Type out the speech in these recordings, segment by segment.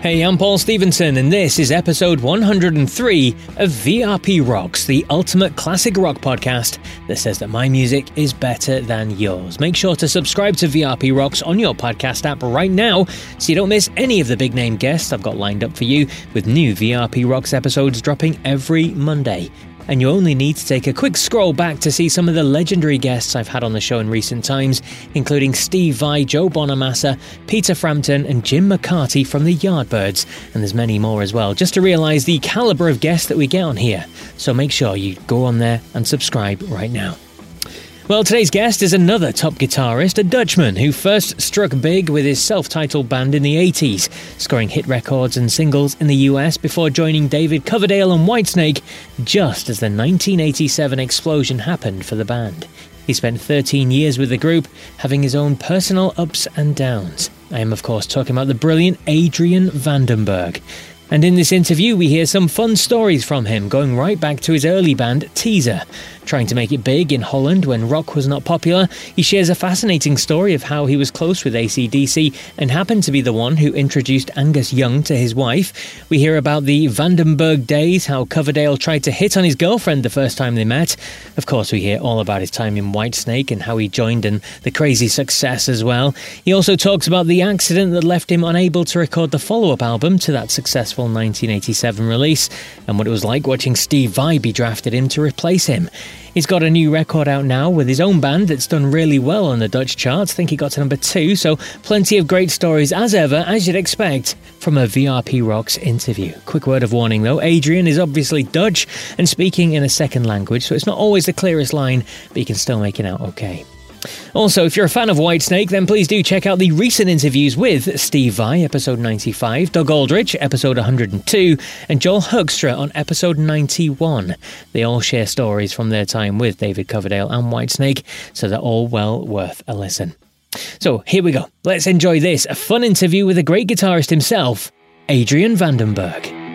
Hey, I'm Paul Stevenson, and this is episode 103 of VRP Rocks, the ultimate classic rock podcast that says that my music is better than yours. Make sure to subscribe to VRP Rocks on your podcast app right now so you don't miss any of the big name guests I've got lined up for you, with new VRP Rocks episodes dropping every Monday and you only need to take a quick scroll back to see some of the legendary guests I've had on the show in recent times, including Steve Vai, Joe Bonamassa, Peter Frampton, and Jim McCarty from the Yardbirds, and there's many more as well, just to realise the calibre of guests that we get on here. So make sure you go on there and subscribe right now. Well, today's guest is another top guitarist, a Dutchman who first struck big with his self titled band in the 80s, scoring hit records and singles in the US before joining David Coverdale and Whitesnake just as the 1987 explosion happened for the band. He spent 13 years with the group, having his own personal ups and downs. I am, of course, talking about the brilliant Adrian Vandenberg. And in this interview, we hear some fun stories from him, going right back to his early band, Teaser. Trying to make it big in Holland when rock was not popular, he shares a fascinating story of how he was close with ACDC and happened to be the one who introduced Angus Young to his wife. We hear about the Vandenberg days, how Coverdale tried to hit on his girlfriend the first time they met. Of course, we hear all about his time in Whitesnake and how he joined and the crazy success as well. He also talks about the accident that left him unable to record the follow up album to that successful 1987 release and what it was like watching Steve Vai be drafted in to replace him. He's got a new record out now with his own band that's done really well on the Dutch charts. I think he got to number two, so plenty of great stories as ever, as you'd expect from a VRP Rocks interview. Quick word of warning though Adrian is obviously Dutch and speaking in a second language, so it's not always the clearest line, but you can still make it out okay. Also, if you're a fan of Whitesnake, then please do check out the recent interviews with Steve Vai, episode 95, Doug Aldrich, episode 102, and Joel Hoekstra on episode 91. They all share stories from their time with David Coverdale and Whitesnake, so they're all well worth a listen. So here we go. Let's enjoy this a fun interview with a great guitarist himself, Adrian Vandenberg.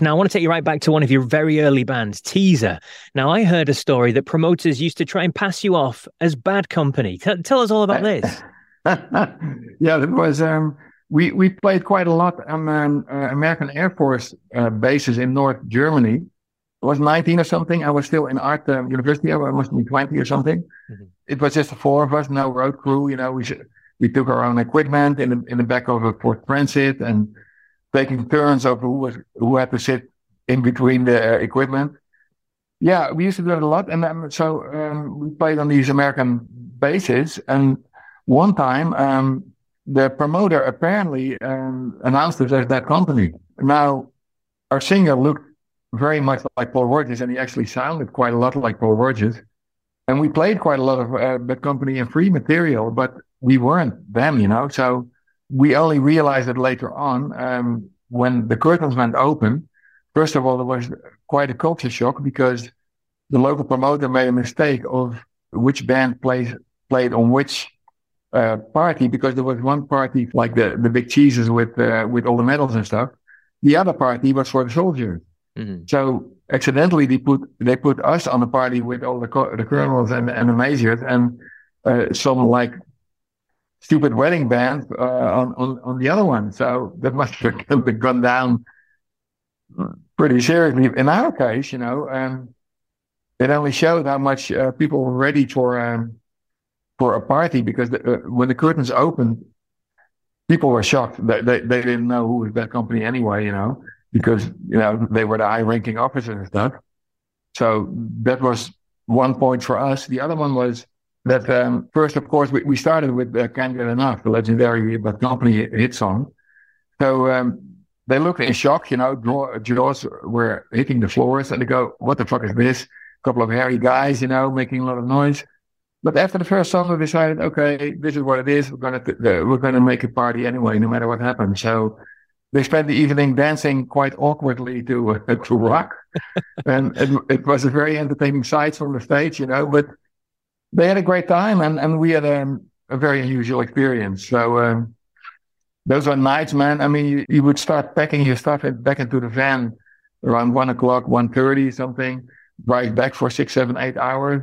Now, I want to take you right back to one of your very early bands, Teaser. Now, I heard a story that promoters used to try and pass you off as bad company. T- tell us all about this. yeah, it was. Um, we we played quite a lot on um, uh, American Air Force uh, bases in North Germany. I was 19 or something. I was still in art um, university. I must be 20 or something. Mm-hmm. It was just the four of us, no road crew. You know, we we took our own equipment in the in the back of a Ford Transit and taking turns of who was who had to sit in between the uh, equipment. Yeah, we used to do it a lot, and um, so um, we played on these American bases. And one time, um, the promoter apparently um, announced us as Bad Company. Now, our singer looked very much like Paul Rodgers, and he actually sounded quite a lot like Paul Rodgers. And we played quite a lot of uh, Bad Company and free material, but we weren't them, you know. So we only realized it later on um, when the curtains went open. First of all, there was quite a culture shock because the local promoter made a mistake of which band plays played on which uh, party because there was one party like the the big cheeses with uh, with all the medals and stuff. The other party was for the soldiers. Mm-hmm. So accidentally they put they put us on the party with all the co- the colonels and and the majors and uh, some like stupid wedding band uh, on, on on the other one. So that must have been gone down pretty seriously. In our case, you know, um, it only showed how much uh, people were ready for um, for a party because the, uh, when the curtains opened, people were shocked. They, they, they didn't know who was Bad Company anyway, you know, because, you know, they were the high ranking officers and stuff. So that was one point for us. The other one was that um, first, of course, we, we started with uh, Can't Get Enough, the legendary Bad Company hit song. So um, they looked in shock, you know, draw, jaws were hitting the floors and they go, what the fuck is this? A couple of hairy guys, you know, making a lot of noise. But after the first song, we decided, okay, this is what it is. We're gonna we're gonna make a party anyway, no matter what happens. So they spent the evening dancing quite awkwardly to uh, to rock, and it, it, was a very entertaining sight from the stage, you know. But they had a great time, and and we had um, a very unusual experience. So um, those are nights, man. I mean, you, you would start packing your stuff back into the van around one o'clock, one thirty, something. Drive back for six, seven, eight hours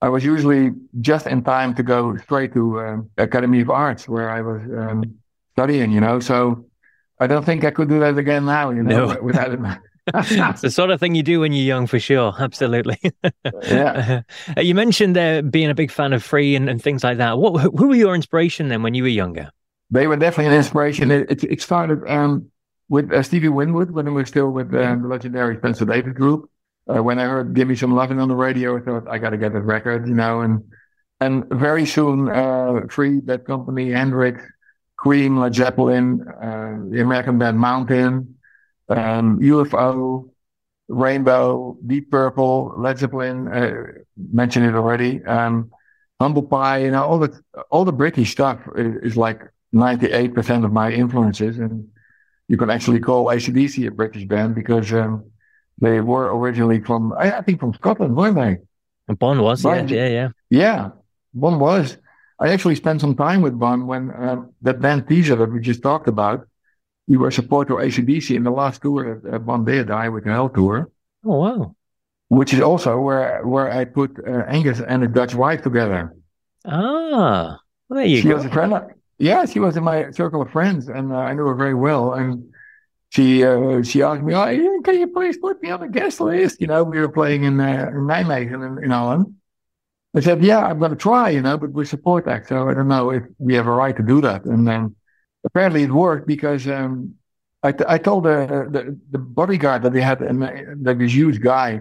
I was usually just in time to go straight to um, Academy of Arts where I was um, studying, you know. So I don't think I could do that again now, you know, no. without it. It's the sort of thing you do when you're young, for sure. Absolutely. yeah. Uh, you mentioned uh, being a big fan of Free and, and things like that. What, who were your inspiration then when you were younger? They were definitely an inspiration. It, it, it started um, with uh, Stevie Winwood when he was still with um, the legendary Spencer Davis group uh, when I heard "Give Me Some Loving" on the radio, I thought I got to get that record, you know. And and very soon, uh, Free Bad Company, Hendrix, Cream, Led Zeppelin, uh, the American band Mountain, um, UFO, Rainbow, Deep Purple, Led Zeppelin, uh, mentioned it already. Um, Humble Pie, you know, all the all the British stuff is, is like ninety eight percent of my influences, and you can actually call ACDC a British band because. Um, they were originally from, I, I think, from Scotland, weren't they? And Bon was, yeah, yeah, yeah. Yeah, Bon was. I actually spent some time with Bon when um, that band teaser that we just talked about. We were support to ACDC in the last tour that uh, Bon did, Highway to Hell tour. Oh wow! Which is also where where I put uh, Angus and the Dutch wife together. Ah, well, there you she go. was a friend. Of, yeah, she was in my circle of friends, and uh, I knew her very well. And she uh, she asked me, oh, "Can you please put me on the guest list?" You know, we were playing in, uh, in Nijmegen in, in Holland. I said, "Yeah, I'm going to try," you know, but we support that, so I don't know if we have a right to do that. And then apparently it worked because um, I, told the, the, the bodyguard that they had like this huge guy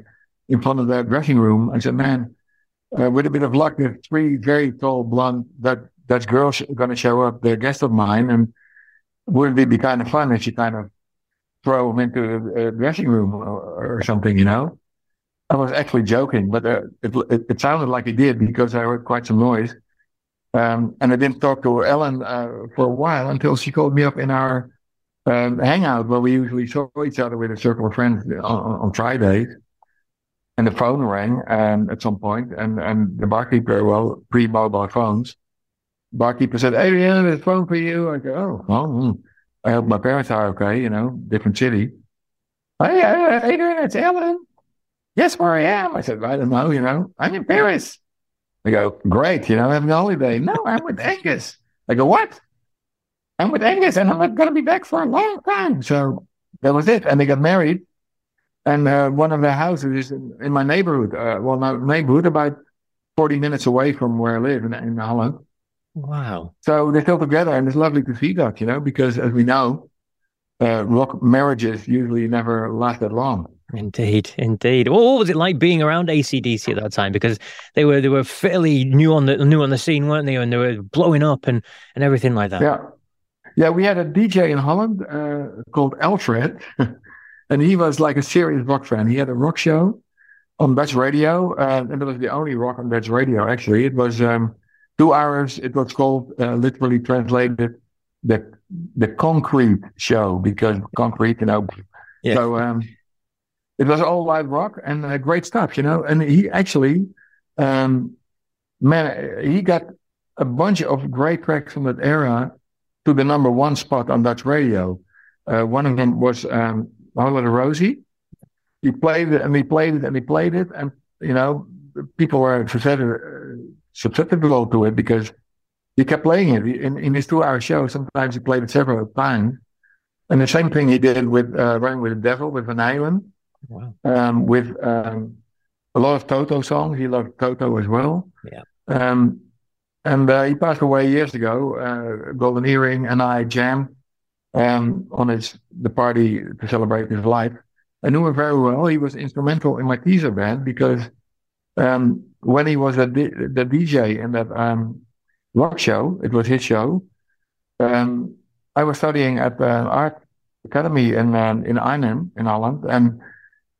in front of the dressing room. I said, "Man, uh, with a bit of luck, there's three very tall blonde that Dutch girls going to show up. They're guests of mine, and wouldn't it be kind of fun if she kind of throw them into a, dressing room or, or, something, you know. I was actually joking, but uh, it, it, it, sounded like it did because I heard quite some noise. Um, and I didn't talk to Ellen uh, for a while until she called me up in our um, hangout where we usually saw each other with a circle of friends on, on Fridays. And the phone rang um, at some point, and, and the barkeeper, well, pre mobile phones, barkeeper said, Hey, yeah, there's a phone for you. I go, Oh, well, hmm. I hope my parents are okay, you know, different city. Hey, Adrian, it's Ellen. Yes, where I am. I said, I don't know, you know, I'm in Paris. They go, great, you know, having a holiday. No, I'm with Angus. I go, what? I'm with Angus and I'm not going to be back for a long time. So that was it. And they got married. And uh, one of their houses is in, in my neighborhood. Uh, well, not neighborhood, about 40 minutes away from where I live in, in Holland. Wow. So they're still together, and it's lovely to see that, you know, because as we know, uh, rock marriages usually never last that long. Indeed, indeed. Well, what was it like being around ACDC at that time? Because they were they were fairly new on the new on the scene, weren't they? And they were blowing up and and everything like that. Yeah, yeah. We had a DJ in Holland uh, called Alfred, and he was like a serious rock fan. He had a rock show on Dutch radio, uh, and it was the only rock on Dutch radio. Actually, it was. Um, two hours. It was called, uh, literally translated, the the concrete show because concrete, you know. Yeah. So um, it was all live rock and uh, great stuff, you know. And he actually, um, man, he got a bunch of great tracks from that era to the number one spot on Dutch radio. Uh, one of them was um, Holla Rosie. He played it and he played it and he played it, and you know, people were susceptible to it because he kept playing it in, in his two hour show. Sometimes he played it several times. And the same thing he did with uh, Running with the Devil with Van Halen. Wow. Um, with um, a lot of Toto songs. He loved Toto as well. Yeah. Um, And uh, he passed away years ago. Uh, Golden Earring and I jammed um, on his the party to celebrate his life. I knew him very well. He was instrumental in my teaser band because um, when he was a D- the DJ in that um, rock show, it was his show. Um, I was studying at the art academy in uh, in Arnhem in Holland, and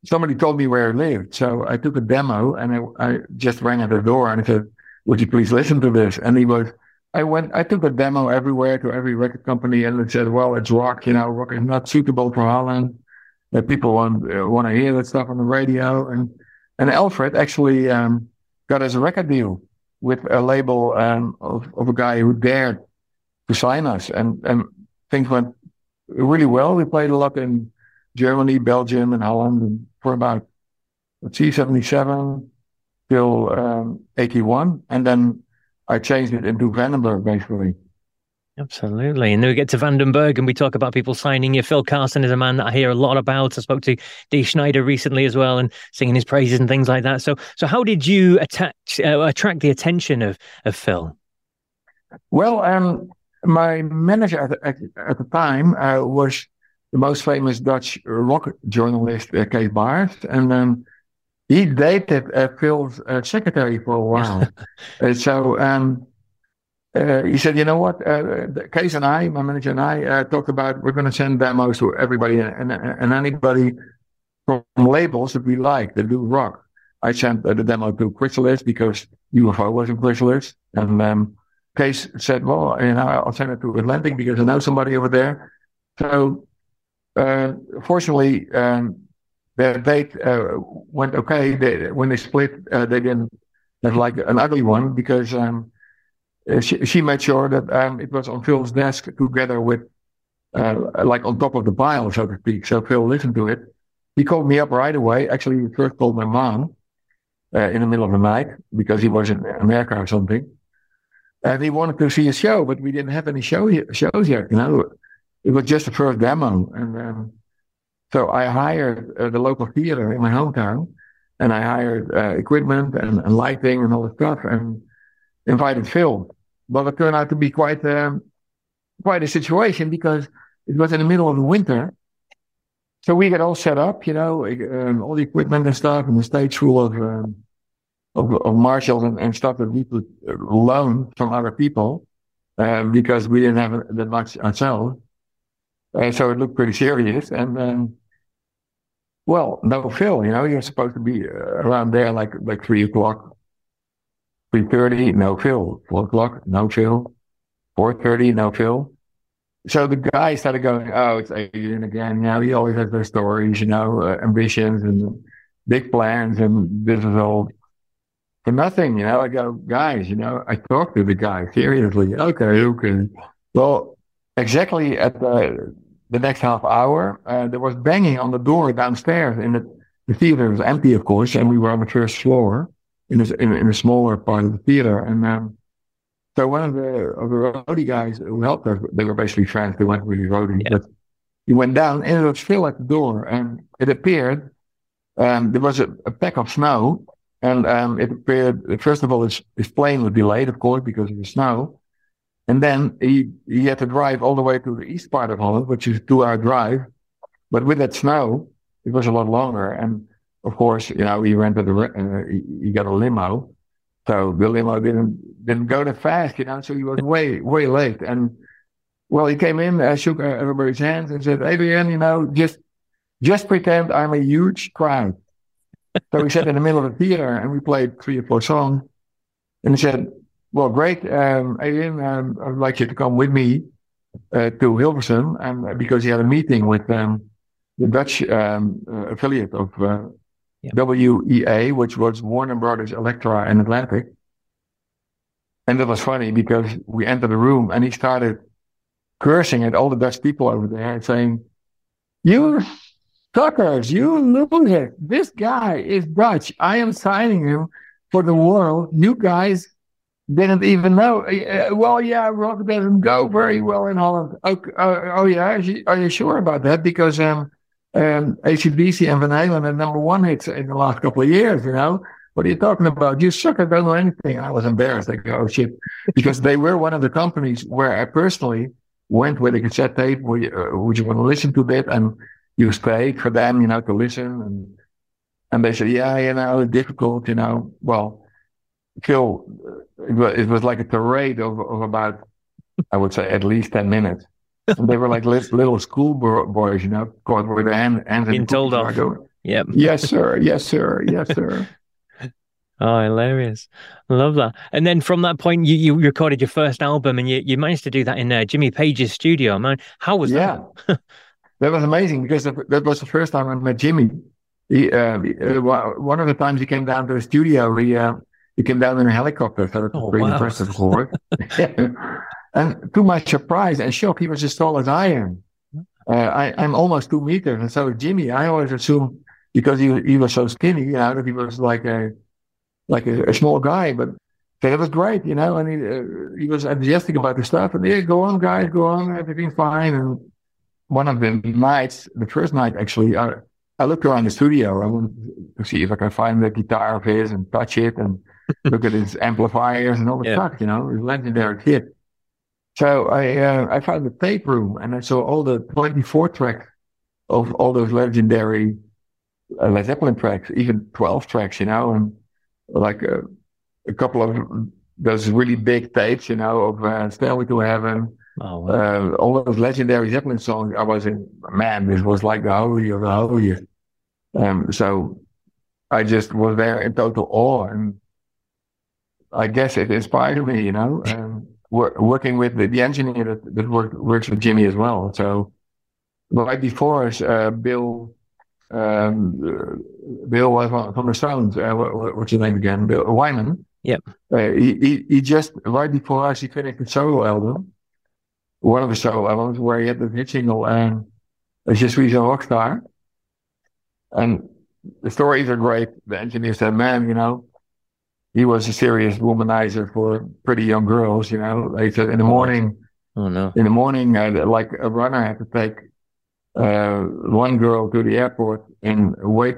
somebody told me where he lived. So I took a demo and I, I just rang at the door and I said, "Would you please listen to this?" And he was. I went. I took a demo everywhere to every record company, and it said, "Well, it's rock. You know, rock is not suitable for Holland. That people want uh, want to hear that stuff on the radio." And and Alfred actually um, got us a record deal with a label um, of, of a guy who dared to sign us, and and things went really well. We played a lot in Germany, Belgium, and Holland, for about let's see, seventy seven till um, eighty one, and then I changed it into Vandenberg basically. Absolutely. And then we get to Vandenberg and we talk about people signing you. Phil Carson is a man that I hear a lot about. I spoke to Dee Snider recently as well and singing his praises and things like that. So so how did you attach, uh, attract the attention of, of Phil? Well, um, my manager at the, at, at the time uh, was the most famous Dutch rock journalist, uh, Kees Baars. And um, he dated uh, Phil's uh, secretary for a while. Uh, so um, uh, he said, you know what, uh, Kees and I, my manager and I, uh, talked about we're going to send demos to everybody and, and, anybody from labels that we like that do rock. I sent the demo to Chrysalis because UFO was in Chrysalis. And um, Kees said, well, you know, I'll send it to Atlantic because I know somebody over there. So, fortunately, um, their date uh, went okay. They, when they split, uh, they didn't like an ugly one because um, uh, she, she, made sure that um, it was on Phil's desk together with, uh, like on top of the pile, so to speak. So Phil listened to it. He called me up right away. Actually, he first called my mom uh, in the middle of the night because he was in America or something. And he wanted to see a show, but we didn't have any show shows yet. You know, it was just the first demo. And um, so I hired uh, the local theater in my hometown and I hired uh, equipment and, and, lighting and all the stuff and invited Phil. But it turned out to be quite um, quite a situation because it was in the middle of the winter. So we got all set up, you know, um, all the equipment and stuff, and the stage full of um, of, of, Marshalls and, and, stuff that we could loan from other people um, because we didn't have that much ourselves. And so it looked pretty serious. And then, well, no Phil, you know, you're supposed to be uh, around there like like three o'clock, three thirty, no Phil. Four o'clock, no Phil. Four thirty, no Phil. So the guy started going, "Oh, it's Adrian again." Know, he always has those stories, you know, uh, ambitions and big plans, and this is all for nothing. You know, I go, guys, you know, I talked to the guy seriously. Okay, okay. Well, exactly at the the next half hour, uh, there was banging on the door downstairs in the, the theater was empty, of course, and we were on the first floor in a, in, in a smaller part of the theater. And um, so one of the of the roadie guys who helped us, they were basically friends. They weren't really roadies, yeah. but he went down and it was still at the door, and it appeared um, there was a, a pack of snow, and um, it appeared first of all his, his plane was delayed, of course, because of the snow. And then he, he had to drive all the way to the east part of Holland, which is a two hour drive. But with that snow, it was a lot longer. And of course, you know, he rented a, uh, he, he got a limo. So the limo didn't, didn't go that fast, you know, so he was way, way late. And well, he came in, uh, shook everybody's hands and said, Adrian, you know, just, just pretend I'm a huge crowd. so we sat in the middle of the theater and we played three or four songs. And he said, well, great, um, Adrian. Um, I'd like you to come with me uh, to Hilversum, and uh, because he had a meeting with um, the Dutch um, uh, affiliate of uh, yeah. WEA, which was Warner Brothers, Elektra, and Atlantic. And that was funny because we entered the room and he started cursing at all the Dutch people over there and saying, "You suckers, you lunatic! This guy is Dutch. I am signing him for the world. You guys." Didn't even know. Uh, well, yeah, rock doesn't go very well in Holland. Oh, uh, oh yeah, are you sure about that? Because um, um, ACDC and Van Halen are number one hits in the last couple of years, you know. what are you talking about? You suck. I don't know anything. I was embarrassed. I go, oh shit. Because they were one of the companies where I personally went with a cassette tape. Would you, uh, would you want to listen to that? And you paid for them, you know, to listen. And, and they said, yeah, you know, difficult, you know. Well, Phil, it was, it was like a parade of, of about, I would say, at least 10 minutes. and they were like little school boys, you know, caught with their hand, hands in told off. Yep. Yes, sir. Yes, sir. Yes, sir. Oh, hilarious! love that. And then from that point, you, you recorded your first album, and you, you managed to do that in uh, Jimmy Page's studio. Man, how was yeah. that? that was amazing because that was the first time I met Jimmy. He, uh, uh one of the times he came down to the studio, he uh, he came down in a helicopter, so that's oh, pretty wow. impressive for And to my surprise and shock, he was as tall as I am. Uh, I, am almost two meters, and so Jimmy. I always assumed because he he was so skinny, you know, that he was like a like a, a small guy, but that was great, you know, and he, uh, he was enthusiastic about the stuff. And yeah, go on, guys, go on, everything's fine. And one of the nights, the first night actually, I, I looked around the studio. I wanted to see if I could find the guitar of his and touch it and look at his amplifiers and all the yeah. stuff, you know, legendary kit. So I uh, I found the tape room and I saw all the 24 tracks of all those legendary uh, Led Zeppelin tracks, even 12 tracks, you know, and like a, a, couple of those really big tapes, you know, of uh, Stairway to Heaven. Oh, wow. uh, all those legendary Zeppelin songs. I was in, man, this was like the holy of the holy. Um, so I just was there in total awe. And I guess it inspired me, you know, um, working with the, the engineer that, that work, works with Jimmy as well. So right before us, uh, Bill um, Bill was from the Stones. Uh, what, what's his name again? Bill Wyman. Yep. Uh, he, he, he just right before us he finished a solo album, one of the solo albums where he had the hit single and it's just he's a rock star. And the stories are great. The engineer said, "Man, you know, he was a serious womanizer for pretty young girls. You know, said in the morning." Oh no! In the morning, uh, like a runner had to take uh, one girl to the airport and wait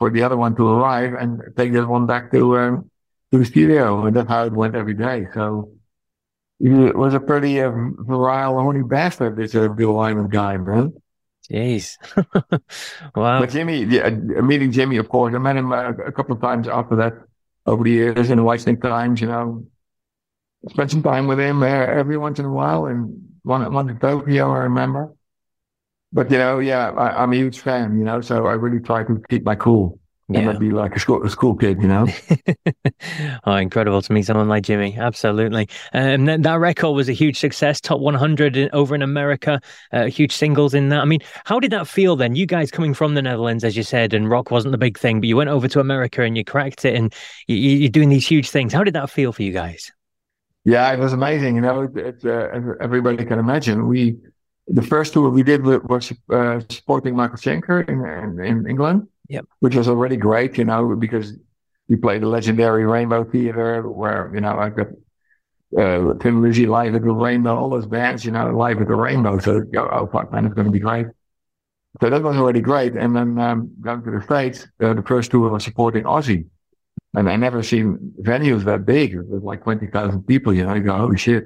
for the other one to arrive and take that one back to um, to the studio. And that's how it went every day. So he was a pretty uh, virile, horny bastard, this uh, Bill Wyman guy, man. Jeez. wow. But Jimmy, yeah, meeting Jimmy, of course, I met him uh, a couple of times after that over the years in the Whitesnake Times, you know. Spent some time with him every once in a while and one, one in Tokyo, I remember but you know, yeah, I, am a huge fan, you know, so I really try to keep my cool. Yeah. And not be like a school, a school kid, you know. oh, incredible to meet someone like Jimmy. Absolutely. Um, that, that record was a huge success, top 100 in, over in America, uh, huge singles in that. I mean, how did that feel then? You guys coming from the Netherlands, as you said, and rock wasn't the big thing, but you went over to America and you cracked it and you, you're doing these huge things. How did that feel for you guys? Yeah, it was amazing. You know, it, it, uh, everybody can imagine. We, the first tour we did was uh, supporting Michael Schenker in, in, in, England, yep. which was already great, you know, because we played the legendary Rainbow Theatre where, you know, I got uh, Thin Lizzy live at the Rainbow, all those bands, you know, live at the Rainbow. So, oh, fuck, man, it's going to be great. So that was already great. And then um, going to the States, uh, the first tour was supporting Ozzy. And I never seen venues that big with like 20,000 people, you know, you go, holy shit.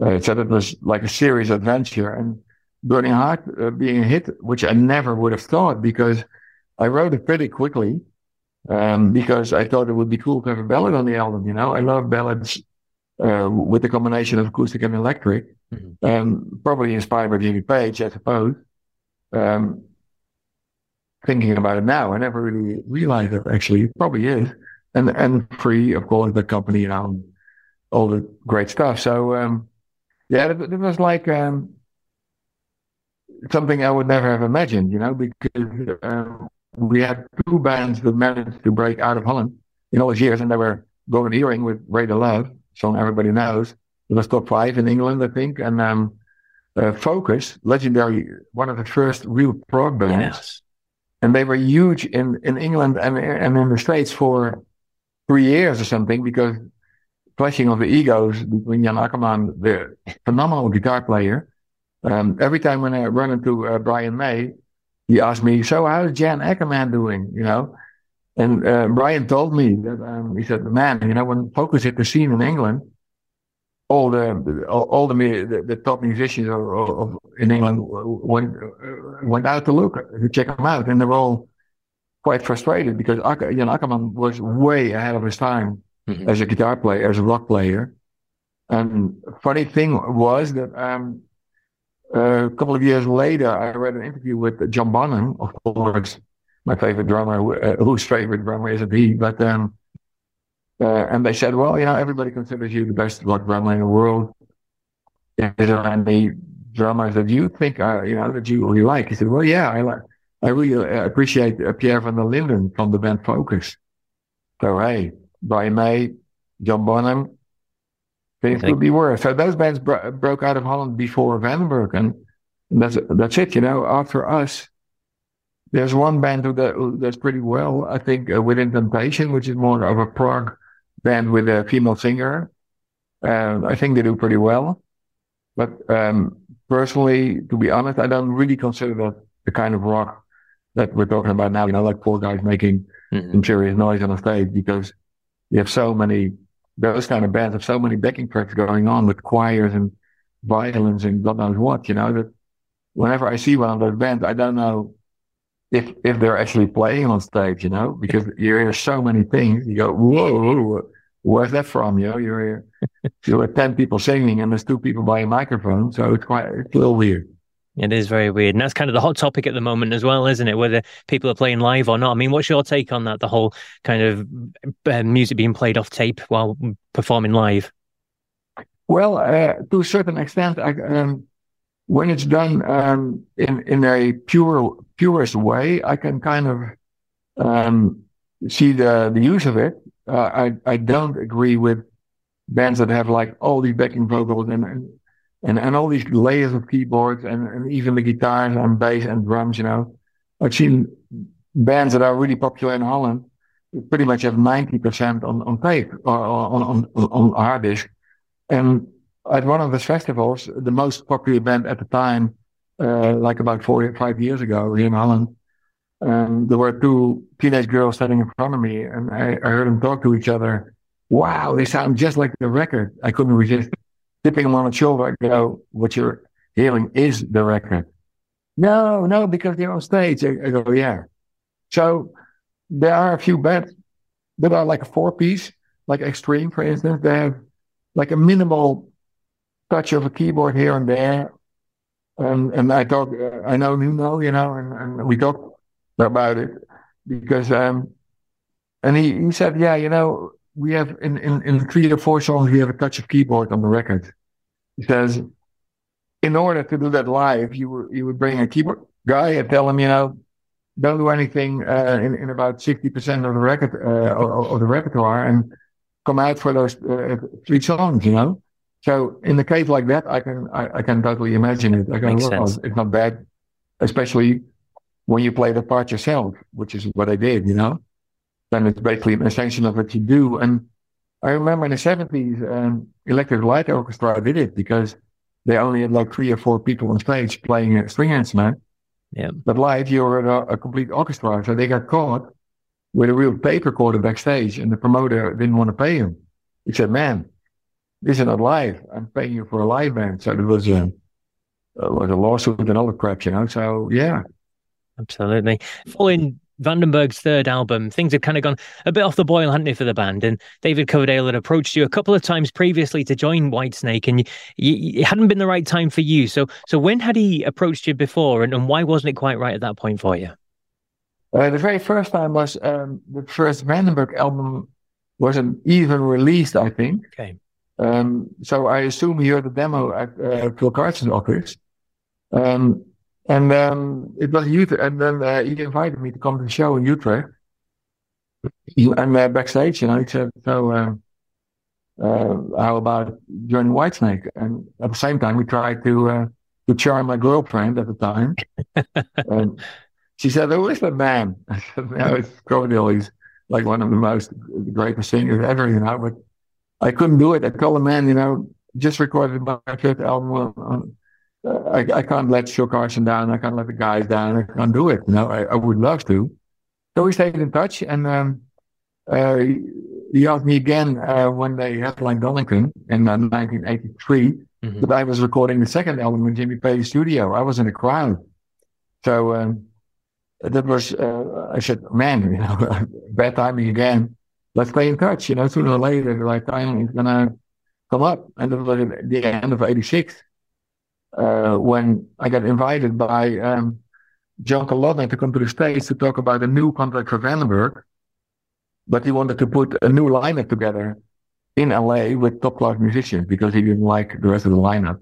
Uh, so that was like a serious adventure and Burning Heart uh, being a hit, which I never would have thought because I wrote it pretty quickly um, because I thought it would be cool to have a ballad on the album. You know, I love ballads uh, with the combination of acoustic and electric, mm-hmm. um, probably inspired by Jimmy Page, I suppose. Um, thinking about it now, I never really realized it actually. It probably is. And, and free, of course, the company, you know, all the great stuff. So, um, yeah, it, it was like um, something I would never have imagined, you know, because um, we had two bands that managed to break out of Holland in all those years, and they were Golden Earring with Radar Love, song everybody knows. It was top five in England, I think, and um, uh, Focus, legendary, one of the first real prog bands. Yes. And they were huge in, in England and, and in the States for three years or something because clashing of the egos between Jan Akkerman, the phenomenal guitar player. Um, every time when I run into uh, Brian May, he asked me, "So how's Jan Akkerman doing?" You know, And uh, Brian told me that um, he said, "Man, you know, when Focus hit the scene in England, all the all, all the, the, the top musicians of, of, in England went went out to look to check them out, and they were all quite frustrated because Jan Akkerman was way ahead of his time mm-hmm. as a guitar player, as a rock player. And funny thing was that um, a couple of years later, I read an interview with John Bonham, of course, my favorite drummer, uh, whose favorite drummer isn't he? But um, uh, and they said, well, you know, everybody considers you the best rock drummer in the world. Is there any drummers that you think are, you know, that you really like? He said, well, yeah, I like. I really uh, appreciate uh, Pierre van der Linden from the band Focus. So, hey, Brian May, John Bonham, things could be worse. So those bands bro- broke out of Holland before Vandenberg, and that's that's it. You know, after us, there's one band who, who does pretty well, I think, uh, Within Temptation, which is more of a prog band with a female singer. Uh, I think they do pretty well. But um, personally, to be honest, I don't really consider that the kind of rock that we're talking about now, you know, like four guys making mm-hmm. some serious noise on a stage because you have so many, those kind of bands have so many backing tracks going on with choirs and violins and God knows what, you know, that whenever I see one of those bands, I don't know if, if they're actually playing on stage, you know, because you hear so many things. You go, whoa, whoa where's that from? You know, you're here, you're 10 people singing and there's two people by a microphone. So it's quite, it's a little weird. It is very weird. And that's kind of the hot topic at the moment as well, isn't it? Whether people are playing live or not. I mean, what's your take on that? The whole kind of uh, music being played off tape while performing live? Well, uh, to a certain extent, I, um, when it's done um, in in a pure purest way, I can kind of um, see the the use of it. Uh, I I don't agree with bands that have like all these backing vocals and, and and, and all these layers of keyboards and, and even the guitars and bass and drums, you know. I've seen bands that are really popular in Holland pretty much have 90% on, on tape or on, on, on hard disk. And at one of the festivals, the most popular band at the time, uh, like about four or five years ago here in Holland, and there were two teenage girls standing in front of me and I, I heard them talk to each other. Wow, they sound just like the record. I couldn't resist tipping him on the shoulder, I go, what you're hearing is the record. No, no, because they're on stage. I, go, yeah. So there are a few bands that are like a four piece, like Extreme, for instance. They have like a minimal touch of a keyboard here and there. And, and I talk, I know you know, you know, and, and we talk about it because, um, and he, he said, yeah, you know, we have in, in, in three or four songs, we have a touch of keyboard on the record. He says, in order to do that live, you would, you would bring a keyboard guy and tell him, you know, don't do anything uh, in, in about 60% of the record, uh, of, of, the repertoire and come out for those uh, three songs, you know? So in the case like that, I can, I, I can totally imagine it. I can, Makes sense. It's not bad, especially when you play the part yourself, which is what I did, you know? Then it's basically an extension of what you do. And I remember in the 70s, um, Electric Light Orchestra did it because they only had like three or four people on stage playing a string instrument. Yeah. But live, you're a, a complete orchestra. So they got caught with a real tape recorder backstage and the promoter didn't want to pay him. He said, man, this is not live. I'm paying you for a live band. So there was a, uh, was a lawsuit and all the crap, you know? So yeah. Absolutely. Following Vandenberg's third album, things had kind of gone a bit off the boil, hadn't they, for the band? And David Coverdale had approached you a couple of times previously to join Whitesnake, and you, you, it hadn't been the right time for you. So, so when had he approached you before, and, and why wasn't it quite right at that point for you? Uh, the very first time was um, the first Vandenberg album wasn't even released, I think. Okay. Um, so I assume he heard the demo at uh, Phil Carson's office. Um, and um, it was Utrecht. And then uh, he invited me to come to the show in Utrecht. And uh, backstage, you know, he said, so uh, uh, how about joining Whitesnake? And at the same time, we tried to uh, to charm my girlfriend at the time. and she said, who is that man? I said, no, it's Coverdale. He's like one of the most greatest singers ever, you know. But I couldn't do it. I told the man, you know, just recorded my fifth album on, I, I can't let Phil Carson down. I can't let the guys down. I can't do it. You know, I, I would love to, So we stayed in touch, and um, uh, he asked me again uh, when they headlined Donington in 1983 mm-hmm. that I was recording the second album in Jimmy Page studio. I was in the crowd, so um, that was. I said, "Man, you know, bad timing again." let's stay in touch. You know, sooner or later, the right time is gonna come up. And it was at the end of '86 uh, when I got invited by um, John Kalodner to come to the States to talk about a new contract for Vandenberg. But he wanted to put a new lineup together in LA with top class musicians because he didn't like the rest of the lineup.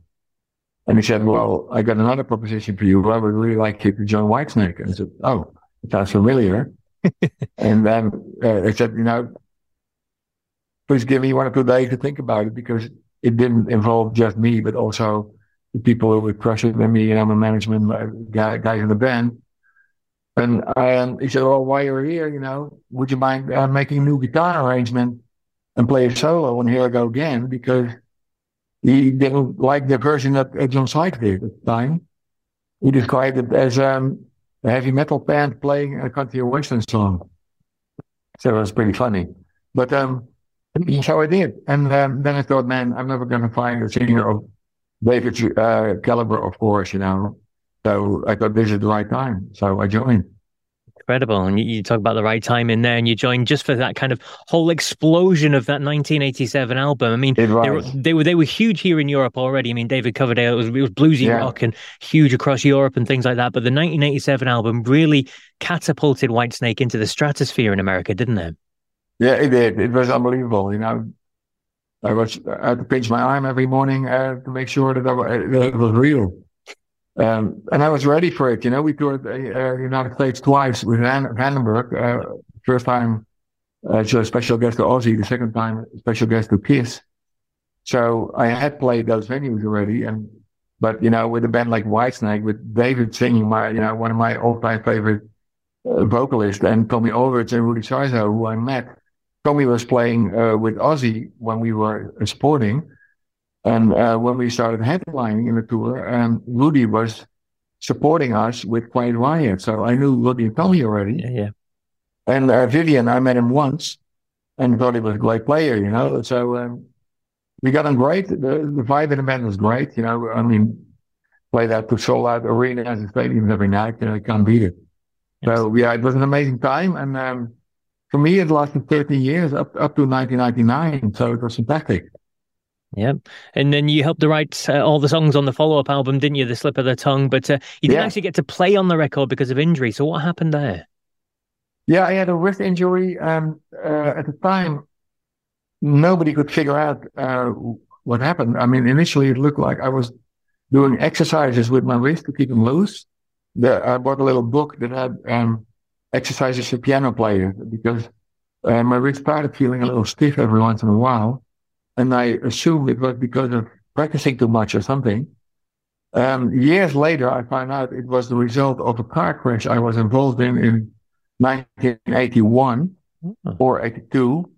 And he said, Well, I got another proposition for you. I would really like you to join Whitesnake. And I said, Oh, it sounds familiar. and then uh, I said, You know, please give me one or two days to think about it because it didn't involve just me, but also people who were crushing me, I'm a management guy, guys in the band. And um, he said, "Well, while you're here, you know, would you mind uh, making a new guitar arrangement and play a solo?" And here I go again because he didn't like the version that John Sykes did at the time. He described it as um, a heavy metal band playing a country western song. So it was pretty funny. But um, so I did. And um, then I thought, man, I'm never going to find a singer of David's uh, caliber, of course, you know. So I thought this is the right time. So I joined. Incredible. And you, you, talk about the right time in there and you joined just for that kind of whole explosion of that 1987 album. I mean, they were, they were, they were huge here in Europe already. I mean, David Coverdale, it was, it was bluesy yeah. rock and huge across Europe and things like that. But the 1987 album really catapulted Whitesnake into the stratosphere in America, didn't it? Yeah, it did. It was unbelievable. You know, I was I had to pinch my arm every morning uh, to make sure that, I, that it was real. Um, and I was ready for it. You know, we toured the uh, United States twice with Van- Vandenberg. Uh, first time as a special guest to Ozzy, the second time special guest to Kiss. So I had played those venues already, and but you know, with a band like Whitesnake, with David singing my, you know, one of my all-time favorite uh, vocalists, and Tommy Aldridge and Rudy Sarzo, who I met Tommy was playing uh, with Ozzy when we were sporting. And uh, when we started headlining in the tour, and Rudy was supporting us with Quiet Riot. So I knew Rudy and Tommy already. Yeah, yeah. And uh, Vivian, I met him once and thought he was a great player, you know. So um, we got on great. The, the vibe in the band was great, you know. I mean, play that to sold out arenas and stadiums every night. You know, I can't beat it. Yes. So yeah, it was an amazing time. And um, for me, it lasted 13 years up, up to 1999. So it was fantastic. Yeah. And then you helped to write uh, all the songs on the follow up album, didn't you? The Slip of the Tongue. But uh, you didn't yeah. actually get to play on the record because of injury. So what happened there? Yeah, I had a wrist injury. Um, uh, at the time, nobody could figure out uh, what happened. I mean, initially it looked like I was doing exercises with my wrist to keep them loose. The, I bought a little book that had um, exercise as a piano player because uh, my wrist started feeling a little stiff every once in a while. And I assumed it was because of practicing too much or something. Um, years later, I found out it was the result of a car crash I was involved in in 1981 oh. or 82.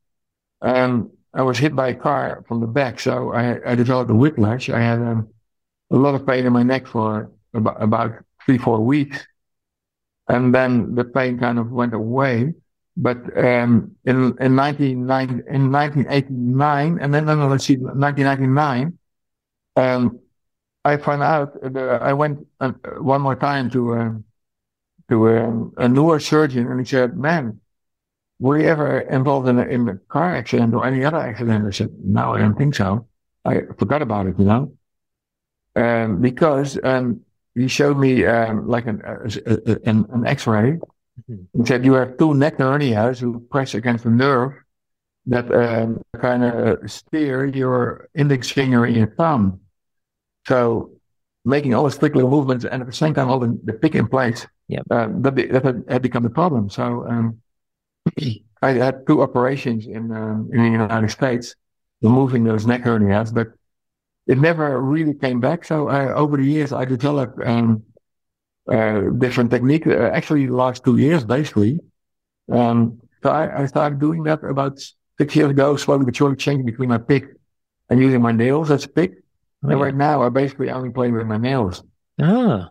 And I was hit by a car from the back. So I, I developed a whiplash. I had um, a lot of pain in my neck for about, about three, four weeks. And then the pain kind of went away. But um, in in 1989, in 1989, and then, then let's see, 1999, um, I found out that I went uh, one more time to uh, to um, a neurosurgeon, and he said, "Man, were you ever involved in a, in a car accident or any other accident?" I said, "No, I don't think so. I forgot about it, you know." Um, because um, he showed me um, like an, uh, an, an X-ray. Mm-hmm. He said you have two neck hernias who press against the nerve that um, kind of steer your index finger and your thumb. So making all the slickly movements and at the same time holding the pick in place. Yeah, um, that, that had become a problem. So um, I had two operations in um, in the United States, removing those neck hernias, but it never really came back. So uh, over the years, I developed um, uh, different techniques. Uh, actually, the last two years, basically. Um, so I, I, started doing that about six years ago, slowly but surely changing between my pick and using my nails as a pick. Oh, and yeah. right now, I basically only play with my nails. Ah.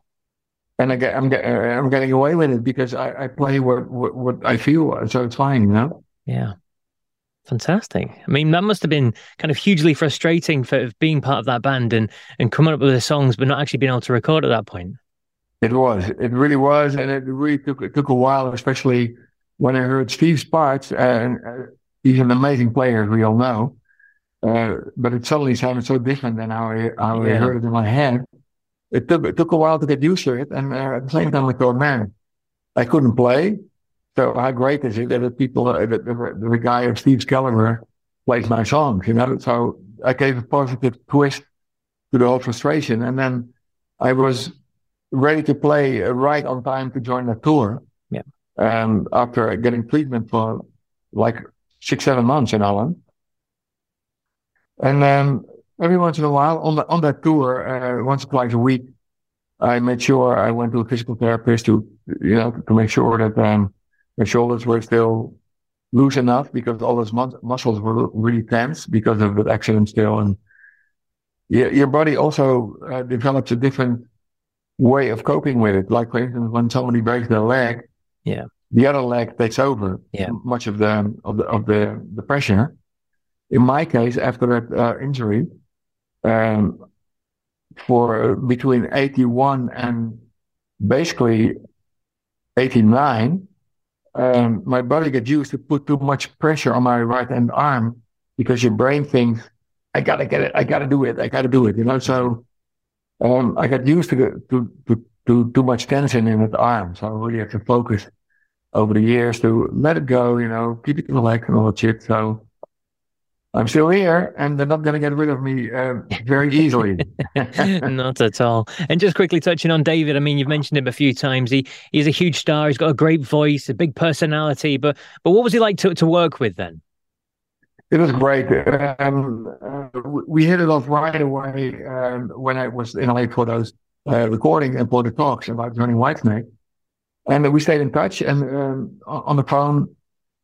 and I get, I'm, get, I'm getting away with it because I, I play what, what, what I feel, so it's fine, you know. Yeah. Fantastic. I mean, that must have been kind of hugely frustrating for being part of that band and, and coming up with the songs, but not actually being able to record at that point. It was. It really was, and it really took it took a while, especially when I heard Steve's parts. And uh, he's an amazing player, as we all know. Uh, but it suddenly sounded so different than how I how yeah. I heard it in my head. It took it took a while to get used to it, and uh, at the same time, I thought, man, I couldn't play. So how great is it that the people, that the, the, guy of Steve's caliber plays my songs, you know? So I gave a positive twist to the whole frustration, and then I was ready to play right on time to join the tour. Yeah. And after getting treatment for like six, seven months in Holland. And then every once in a while on the, on that tour, uh, once or twice a week, I made sure I went to a physical therapist to, you know, to make sure that, um, my shoulders were still loose enough because all those mus- muscles were really tense because of the accident still. And your, your body also uh, develops a different way of coping with it. Like, for instance, when somebody breaks their leg, yeah, the other leg takes over yeah. much of the of the of the, the pressure. In my case, after that uh, injury, um, for between 81 and basically 89, um, my body gets used to put too much pressure on my right hand arm because your brain thinks, I gotta get it, I gotta do it, I gotta do it, you know. So um, I got used to, to, to, to too much tension in the arm. So I really have to focus over the years to let it go, you know, keep it relaxed and all that shit. So I'm still here and they're not going to get rid of me uh, very easily. not at all. And just quickly touching on David, I mean, you've mentioned him a few times. He he's a huge star. He's got a great voice, a big personality. But but what was he like to, to work with then? It was great. Um, uh, we hit it off right away um, when I was in LA for those uh, recording and for the talks about joining Whitesnake. And we stayed in touch and um, on the phone,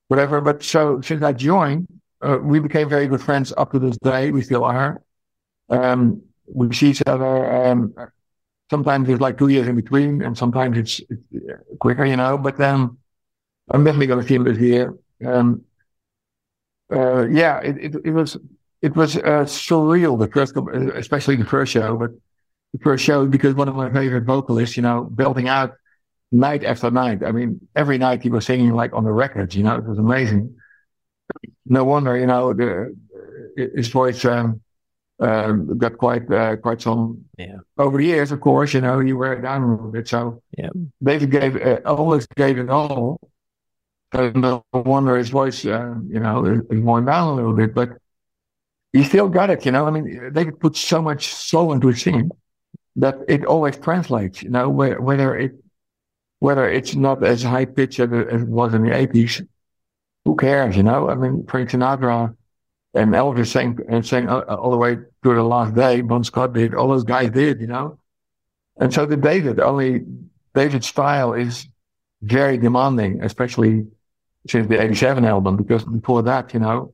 whatever. But so since I joined, uh, we became very good friends up to this day. We still are. Um, we see each other. Um, sometimes it's like two years in between, and sometimes it's, it's quicker, you know. But then I'm definitely going to see him this year. Um, uh, yeah, it, it, it, was it was uh, surreal the first, especially the first show, but the first show because one of my favorite vocalists, you know, belting out night after night. I mean, every night he was singing like on the records, you know, it was amazing. No wonder, you know, the, his voice um, uh, got quite uh, quite some yeah. over the years. Of course, you know, he wear down a little bit. So yeah, David gave uh, always gave it all no wonder his voice, uh, you know, is going down a little bit, but he still got it, you know. I mean, they could put so much soul into his singing that it always translates, you know, whether it, whether it's not as high pitched as it was in the 80s, who cares, you know? I mean, Frank Sinatra and Elvis sang, and sang all, all the way to the last day, Bon Scott did, all those guys did, you know? And so did David, only David's style is very demanding, especially since the 87 album, because before that, you know,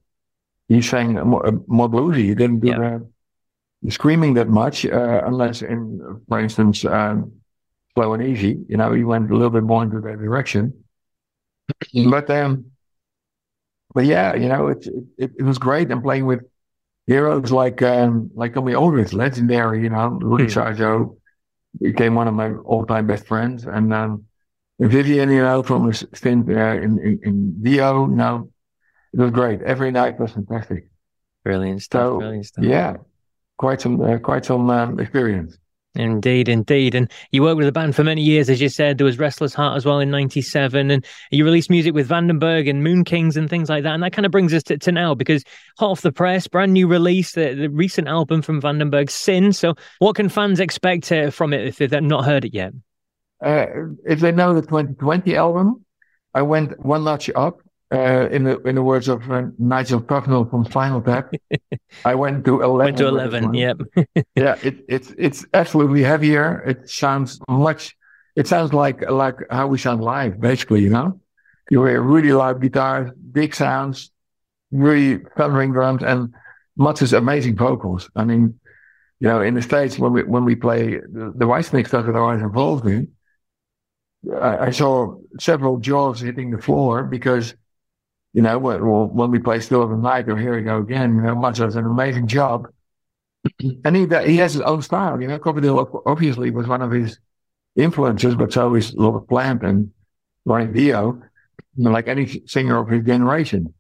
he sang more, more bluesy. He didn't do yeah. the screaming that much, uh, unless in, for instance, um, Slow and Easy, you know, he went a little bit more into that direction. but, um, but yeah, you know, it, it, it was great. And playing with heroes like, um, like Tommy Aldridge, legendary, you know, Rudy mm. Sarzo became one of my all time best friends. And, um, Vivian, you know, from a stint there in, in, in Dio, you know, it was great. Every night was fantastic. Brilliant stuff. So, brilliant stuff. Yeah, quite some, uh, quite some um, experience. Indeed, indeed. And you worked with the band for many years, as you said. There was Restless Heart as well in 97. And you released music with Vandenberg and MoonKings and things like that. And that kind of brings us to, to now because hot off the press, brand new release, the, the recent album from Vandenberg, Sin. So what can fans expect uh, from it if they've not heard it yet? uh, if they know the 2020 album, I went one notch up. Uh, in the in the words of uh, Nigel Tufnel from Spinal Tap, I went to eleven. Went to eleven. Yep. yeah, it, it's it's absolutely heavier. It sounds much. It sounds like like how we sound live, basically. You know, you hear really loud guitars, big sounds, really thundering drums, and Mats's amazing vocals. I mean, you know, in the states when we when we play the, the Whitesnake stuff that I was involved in, I, I, saw several jaws hitting the floor because, you know, when, when we play Still of the Night or Here We Go Again, you know, Mats does an amazing job. and he, he has his own style, you know, Coverdale obviously was one of his influences, but so is Robert Plant and Ronnie Dio, like any singer of his generation.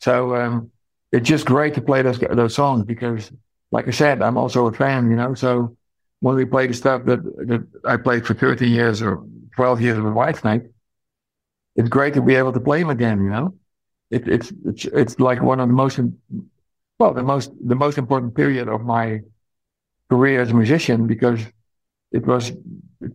So, um, it's just great to play those, those songs because, like I said, I'm also a fan, you know, so when we play the stuff that, that I played for 13 years or 12 years with Whitesnake, it's great to be able to play them again, you know? It, it's, it's, it's like one of the most, well, the most, the most important period of my career as a musician because it was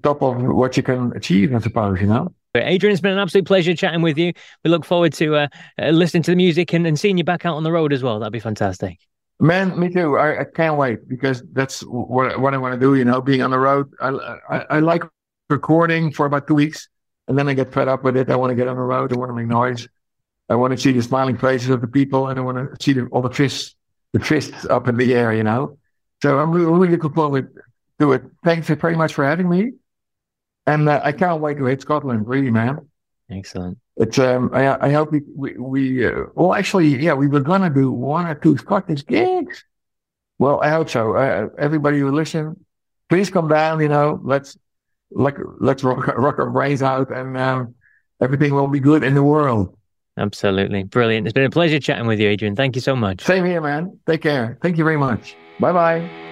top of what you can achieve, I suppose, you know? Adrian, it's been an absolute pleasure chatting with you. We look forward to uh, uh, listening to the music and, and seeing you back out on the road as well. That'd be fantastic. Man, me too. I, I can't wait because that's what, what I want to do. You know, being on the road. I, I, I like recording for about two weeks, and then I get fed up with it. I want to get on the road. I want to make noise. I want to see the smiling faces of the people, and I want to see the, all the fists, the fists up in the air. You know, so I'm really, really looking forward to it. Thanks very much for having me, and uh, I can't wait to hit Scotland. Really, man. Excellent. It's um. I, I hope we we, we uh, well actually yeah we were gonna do one or two Scottish gigs. Well, I hope so. Uh, everybody who listen, please come down. You know, let's like let's rock, rock our brains out, and um, everything will be good in the world. Absolutely brilliant. It's been a pleasure chatting with you, Adrian. Thank you so much. Same here, man. Take care. Thank you very much. Bye bye.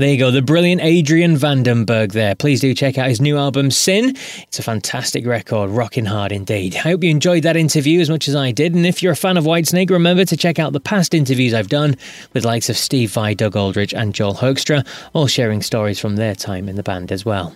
There you go, the brilliant Adrian Vandenberg there. Please do check out his new album, Sin. It's a fantastic record, rocking hard indeed. I hope you enjoyed that interview as much as I did. And if you're a fan of Whitesnake, remember to check out the past interviews I've done with likes of Steve Vai, Doug Aldrich, and Joel Hoekstra, all sharing stories from their time in the band as well.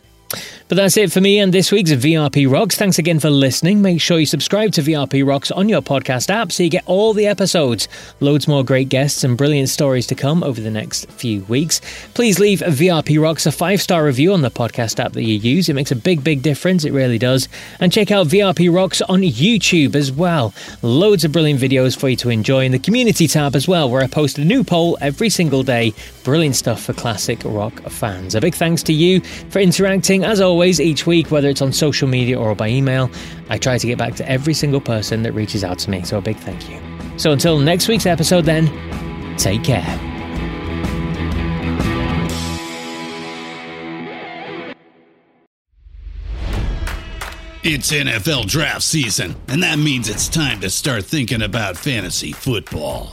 But that's it for me and this week's VRP Rocks. Thanks again for listening. Make sure you subscribe to VRP Rocks on your podcast app so you get all the episodes. Loads more great guests and brilliant stories to come over the next few weeks. Please leave VRP Rocks a five star review on the podcast app that you use. It makes a big, big difference. It really does. And check out VRP Rocks on YouTube as well. Loads of brilliant videos for you to enjoy in the community tab as well, where I post a new poll every single day. Brilliant stuff for classic rock fans. A big thanks to you for interacting as always always, each week, whether it's on social media or by email, I try to get back to every single person that reaches out to me. So a big thank you. So until next week's episode, then, take care. It's NFL draft season, and that means it's time to start thinking about fantasy football.